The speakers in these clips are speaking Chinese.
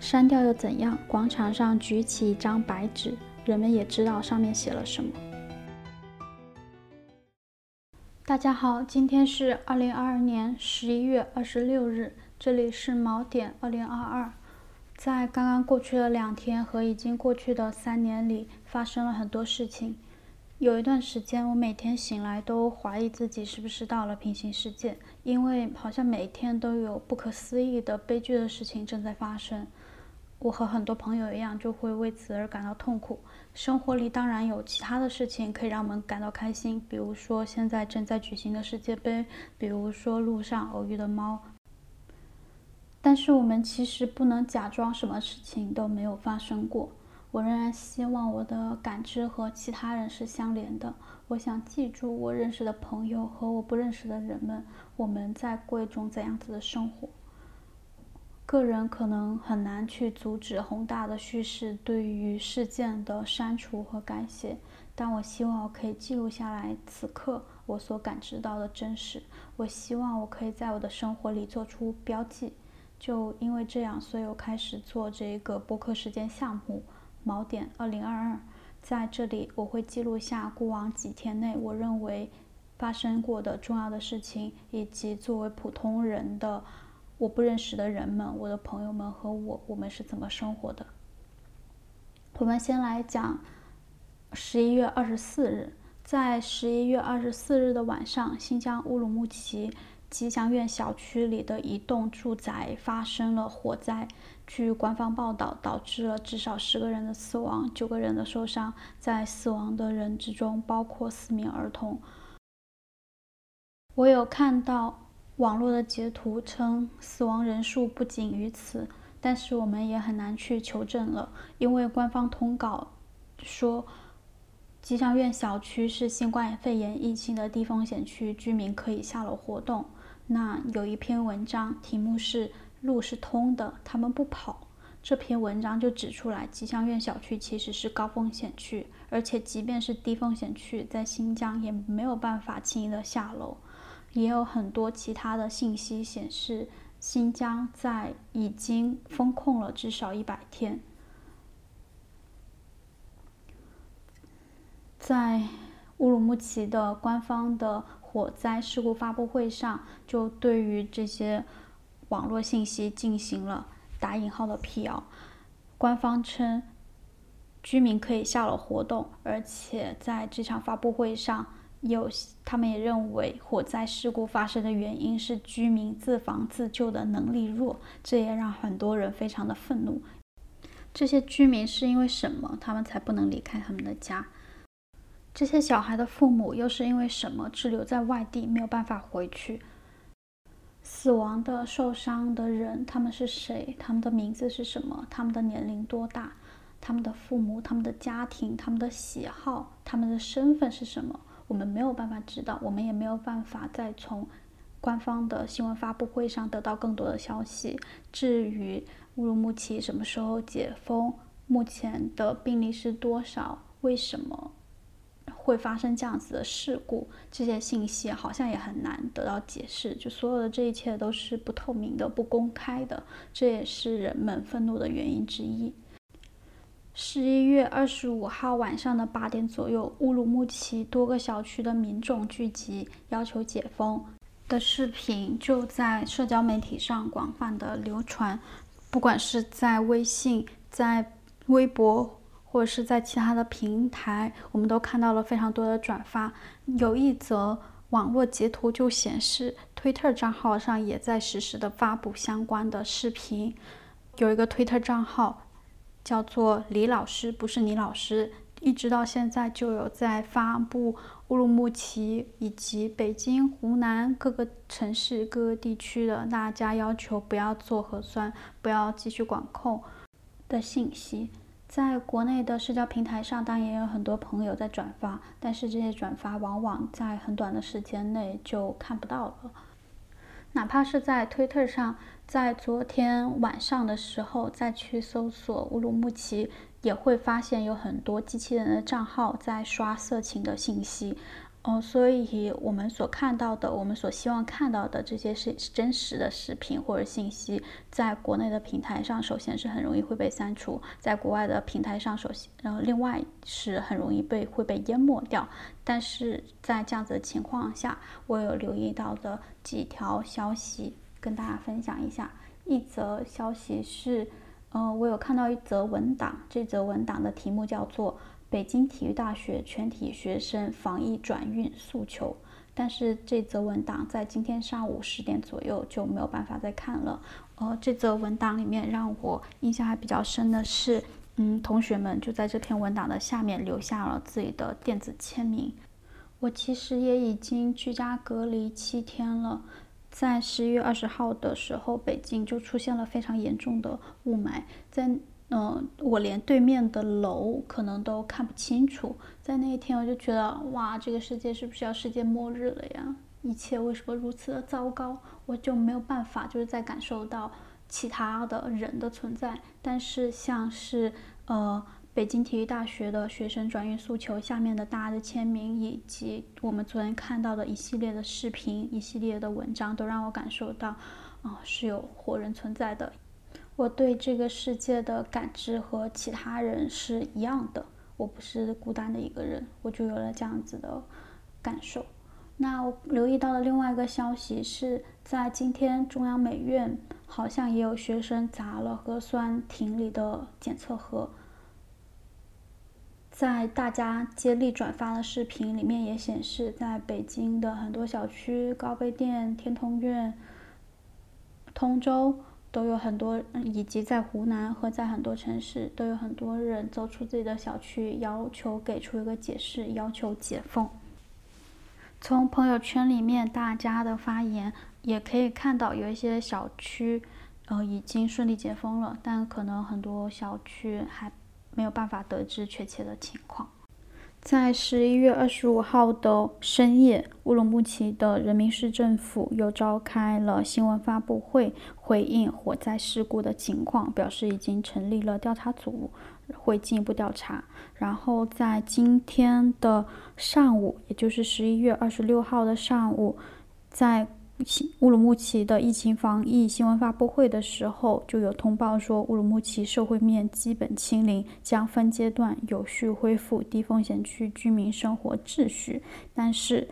删掉又怎样？广场上举起一张白纸，人们也知道上面写了什么。大家好，今天是二零二二年十一月二十六日，这里是锚点二零二二。在刚刚过去的两天和已经过去的三年里，发生了很多事情。有一段时间，我每天醒来都怀疑自己是不是到了平行世界，因为好像每天都有不可思议的悲剧的事情正在发生。我和很多朋友一样，就会为此而感到痛苦。生活里当然有其他的事情可以让我们感到开心，比如说现在正在举行的世界杯，比如说路上偶遇的猫。但是我们其实不能假装什么事情都没有发生过。我仍然希望我的感知和其他人是相连的。我想记住我认识的朋友和我不认识的人们，我们在过一种怎样子的生活。个人可能很难去阻止宏大的叙事对于事件的删除和改写，但我希望我可以记录下来此刻我所感知到的真实。我希望我可以在我的生活里做出标记。就因为这样，所以我开始做这个播客时间项目《锚点二零二二》。在这里，我会记录下过往几天内我认为发生过的重要的事情，以及作为普通人的。我不认识的人们，我的朋友们和我，我们是怎么生活的？我们先来讲十一月二十四日，在十一月二十四日的晚上，新疆乌鲁木齐吉祥苑小区里的一栋住宅发生了火灾。据官方报道，导致了至少十个人的死亡，九个人的受伤。在死亡的人之中，包括四名儿童。我有看到。网络的截图称死亡人数不仅于此，但是我们也很难去求证了，因为官方通稿说吉祥苑小区是新冠肺炎疫情的低风险区，居民可以下楼活动。那有一篇文章题目是“路是通的，他们不跑”，这篇文章就指出来吉祥苑小区其实是高风险区，而且即便是低风险区，在新疆也没有办法轻易的下楼。也有很多其他的信息显示，新疆在已经封控了至少一百天。在乌鲁木齐的官方的火灾事故发布会上，就对于这些网络信息进行了打引号的辟谣。官方称，居民可以下楼活动，而且在这场发布会上。有，他们也认为火灾事故发生的原因是居民自防自救的能力弱，这也让很多人非常的愤怒。这些居民是因为什么，他们才不能离开他们的家？这些小孩的父母又是因为什么滞留在外地，没有办法回去？死亡的、受伤的人，他们是谁？他们的名字是什么？他们的年龄多大？他们的父母、他们的家庭、他们的喜好、他们的身份是什么？我们没有办法知道，我们也没有办法再从官方的新闻发布会上得到更多的消息。至于乌鲁木齐什么时候解封，目前的病例是多少，为什么会发生这样子的事故，这些信息好像也很难得到解释。就所有的这一切都是不透明的、不公开的，这也是人们愤怒的原因之一。十一月二十五号晚上的八点左右，乌鲁木齐多个小区的民众聚集，要求解封的视频就在社交媒体上广泛的流传。不管是在微信、在微博，或者是在其他的平台，我们都看到了非常多的转发。有一则网络截图就显示，Twitter 账号上也在实时的发布相关的视频。有一个 Twitter 账号。叫做李老师，不是李老师，一直到现在就有在发布乌鲁木齐以及北京、湖南各个城市、各个地区的大家要求不要做核酸、不要继续管控的信息。在国内的社交平台上，当然也有很多朋友在转发，但是这些转发往往在很短的时间内就看不到了。哪怕是在推特上，在昨天晚上的时候再去搜索乌鲁木齐，也会发现有很多机器人的账号在刷色情的信息。哦，所以我们所看到的，我们所希望看到的这些是真实的视频或者信息，在国内的平台上，首先是很容易会被删除；在国外的平台上，首先，呃，另外是很容易被会被淹没掉。但是在这样子的情况下，我有留意到的几条消息，跟大家分享一下。一则消息是，呃，我有看到一则文档，这则文档的题目叫做。北京体育大学全体学生防疫转运诉求，但是这则文档在今天上午十点左右就没有办法再看了。呃，这则文档里面让我印象还比较深的是，嗯，同学们就在这篇文档的下面留下了自己的电子签名。我其实也已经居家隔离七天了，在十一月二十号的时候，北京就出现了非常严重的雾霾，在。嗯，我连对面的楼可能都看不清楚。在那一天，我就觉得，哇，这个世界是不是要世界末日了呀？一切为什么如此的糟糕？我就没有办法，就是在感受到其他的人的存在。但是，像是呃，北京体育大学的学生转运诉求下面的大家的签名，以及我们昨天看到的一系列的视频、一系列的文章，都让我感受到，啊，是有活人存在的。我对这个世界的感知和其他人是一样的，我不是孤单的一个人，我就有了这样子的感受。那我留意到的另外一个消息是在今天，中央美院好像也有学生砸了核酸亭里的检测盒。在大家接力转发的视频里面也显示，在北京的很多小区，高碑店、天通苑、通州。都有很多，以及在湖南和在很多城市，都有很多人走出自己的小区，要求给出一个解释，要求解封。从朋友圈里面大家的发言也可以看到，有一些小区，呃，已经顺利解封了，但可能很多小区还没有办法得知确切的情况。在十一月二十五号的深夜，乌鲁木齐的人民市政府又召开了新闻发布会，回应火灾事故的情况，表示已经成立了调查组，会进一步调查。然后在今天的上午，也就是十一月二十六号的上午，在。乌鲁木齐的疫情防疫新闻发布会的时候，就有通报说，乌鲁木齐社会面基本清零，将分阶段有序恢复低风险区居民生活秩序。但是，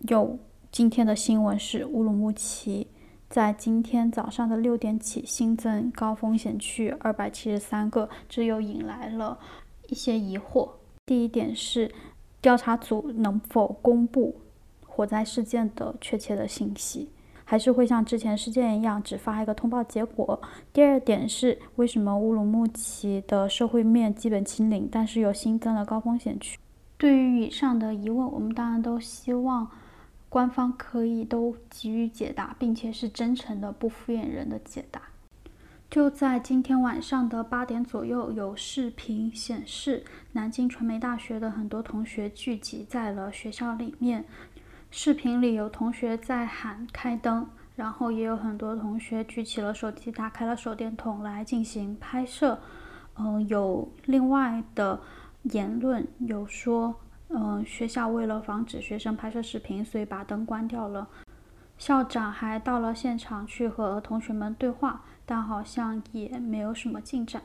有今天的新闻是，乌鲁木齐在今天早上的六点起新增高风险区二百七十三个，这又引来了一些疑惑。第一点是，调查组能否公布？火灾事件的确切的信息，还是会像之前事件一样只发一个通报结果。第二点是，为什么乌鲁木齐的社会面基本清零，但是又新增了高风险区？对于以上的疑问，我们当然都希望官方可以都给予解答，并且是真诚的、不敷衍人的解答。就在今天晚上的八点左右，有视频显示，南京传媒大学的很多同学聚集在了学校里面。视频里有同学在喊开灯，然后也有很多同学举起了手机，打开了手电筒来进行拍摄。嗯，有另外的言论有说，嗯，学校为了防止学生拍摄视频，所以把灯关掉了。校长还到了现场去和同学们对话，但好像也没有什么进展。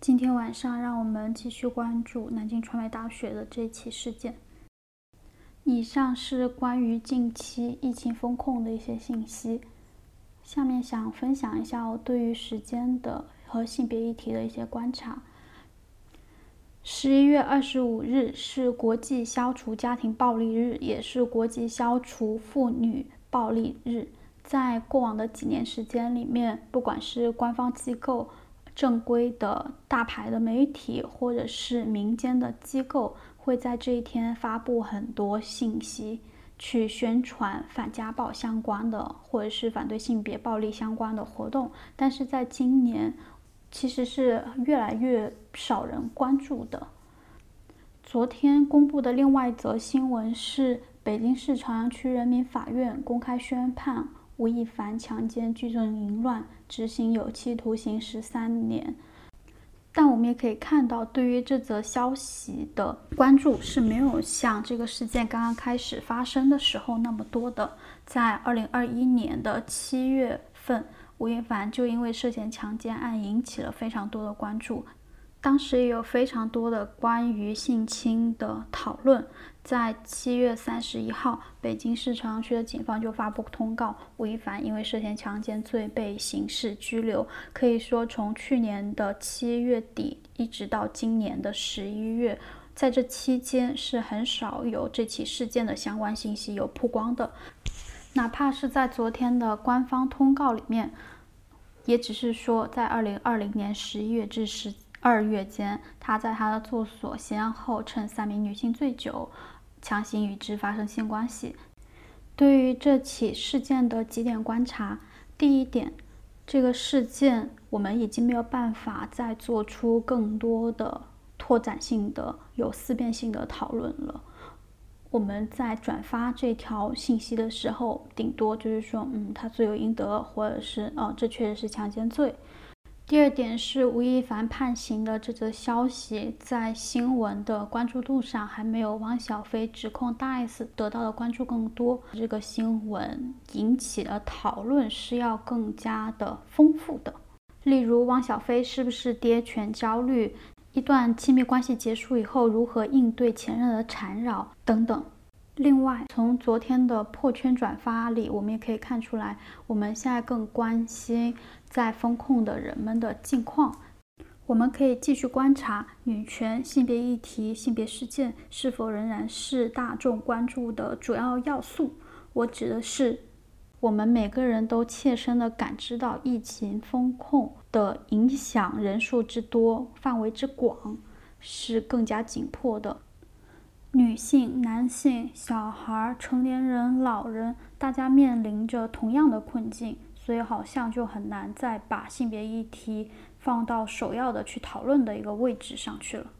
今天晚上，让我们继续关注南京传媒大学的这起事件。以上是关于近期疫情风控的一些信息。下面想分享一下我对于时间的和性别议题的一些观察。十一月二十五日是国际消除家庭暴力日，也是国际消除妇女暴力日。在过往的几年时间里面，不管是官方机构、正规的大牌的媒体，或者是民间的机构。会在这一天发布很多信息，去宣传反家暴相关的，或者是反对性别暴力相关的活动。但是在今年，其实是越来越少人关注的。昨天公布的另外一则新闻是，北京市朝阳区人民法院公开宣判吴亦凡强奸聚众淫乱，执行有期徒刑十三年。但我们也可以看到，对于这则消息的关注是没有像这个事件刚刚开始发生的时候那么多的。在二零二一年的七月份，吴亦凡就因为涉嫌强奸案引起了非常多的关注。当时也有非常多的关于性侵的讨论。在七月三十一号，北京市朝阳区的警方就发布通告，吴亦凡因为涉嫌强奸罪被刑事拘留。可以说，从去年的七月底一直到今年的十一月，在这期间是很少有这起事件的相关信息有曝光的。哪怕是在昨天的官方通告里面，也只是说在二零二零年十一月至十。二月间，他在他的住所先后趁三名女性醉酒，强行与之发生性关系。对于这起事件的几点观察：第一点，这个事件我们已经没有办法再做出更多的拓展性的、有思辨性的讨论了。我们在转发这条信息的时候，顶多就是说，嗯，他罪有应得，或者是，哦，这确实是强奸罪。第二点是吴亦凡判刑的这则消息，在新闻的关注度上还没有汪小菲指控大 S 得到的关注更多。这个新闻引起的讨论是要更加的丰富的，例如汪小菲是不是爹权焦虑，一段亲密关系结束以后如何应对前任的缠绕等等。另外，从昨天的破圈转发里，我们也可以看出来，我们现在更关心在风控的人们的近况。我们可以继续观察女权、性别议题、性别事件是否仍然是大众关注的主要要素。我指的是，我们每个人都切身的感知到疫情风控的影响人数之多、范围之广，是更加紧迫的。女性、男性、小孩、成年人、老人，大家面临着同样的困境，所以好像就很难再把性别议题放到首要的去讨论的一个位置上去了。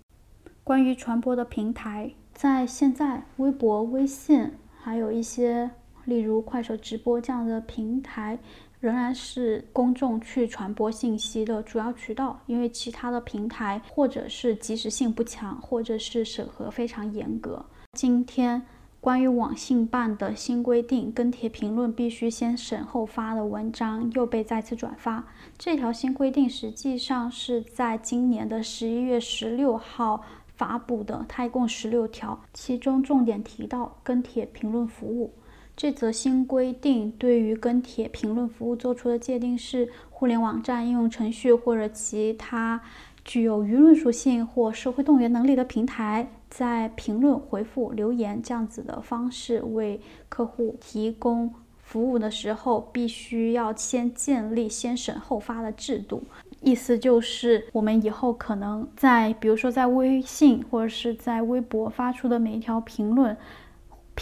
关于传播的平台，在现在，微博、微信，还有一些例如快手直播这样的平台。仍然是公众去传播信息的主要渠道，因为其他的平台或者是及时性不强，或者是审核非常严格。今天关于网信办的新规定，跟帖评论必须先审后发的文章又被再次转发。这条新规定实际上是在今年的十一月十六号发布的，它一共十六条，其中重点提到跟帖评论服务。这则新规定对于跟帖评论服务做出的界定是：互联网站、应用程序或者其他具有舆论属性或社会动员能力的平台，在评论、回复、留言这样子的方式为客户提供服务的时候，必须要先建立先审后发的制度。意思就是，我们以后可能在，比如说在微信或者是在微博发出的每一条评论。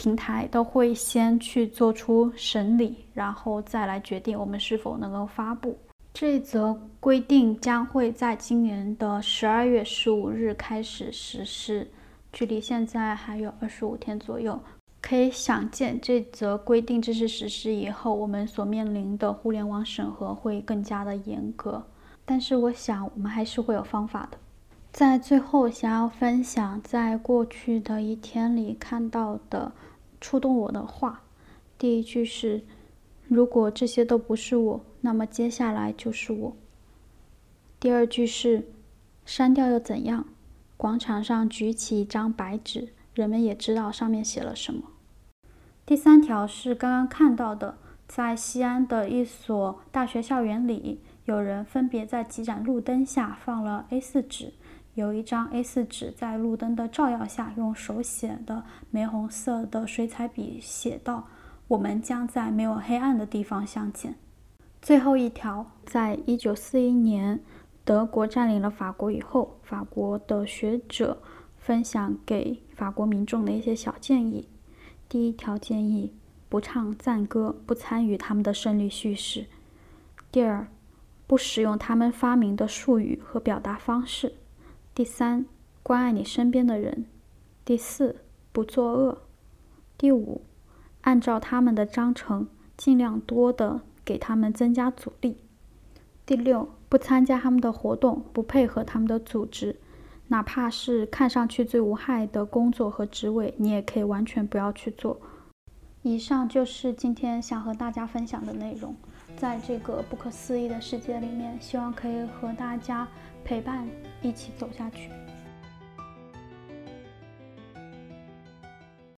平台都会先去做出审理，然后再来决定我们是否能够发布。这则规定将会在今年的十二月十五日开始实施，距离现在还有二十五天左右。可以想见，这则规定正式实施以后，我们所面临的互联网审核会更加的严格。但是，我想我们还是会有方法的。在最后，想要分享在过去的一天里看到的触动我的话。第一句是：“如果这些都不是我，那么接下来就是我。”第二句是：“删掉又怎样？广场上举起一张白纸，人们也知道上面写了什么。”第三条是刚刚看到的，在西安的一所大学校园里，有人分别在几盏路灯下放了 A4 纸。有一张 A4 纸在路灯的照耀下，用手写的玫红色的水彩笔写道：“我们将在没有黑暗的地方相见。”最后一条，在一九四一年德国占领了法国以后，法国的学者分享给法国民众的一些小建议。第一条建议：不唱赞歌，不参与他们的胜利叙事。第二，不使用他们发明的术语和表达方式。第三，关爱你身边的人；第四，不作恶；第五，按照他们的章程，尽量多的给他们增加阻力；第六，不参加他们的活动，不配合他们的组织，哪怕是看上去最无害的工作和职位，你也可以完全不要去做。以上就是今天想和大家分享的内容。在这个不可思议的世界里面，希望可以和大家陪伴一起走下去。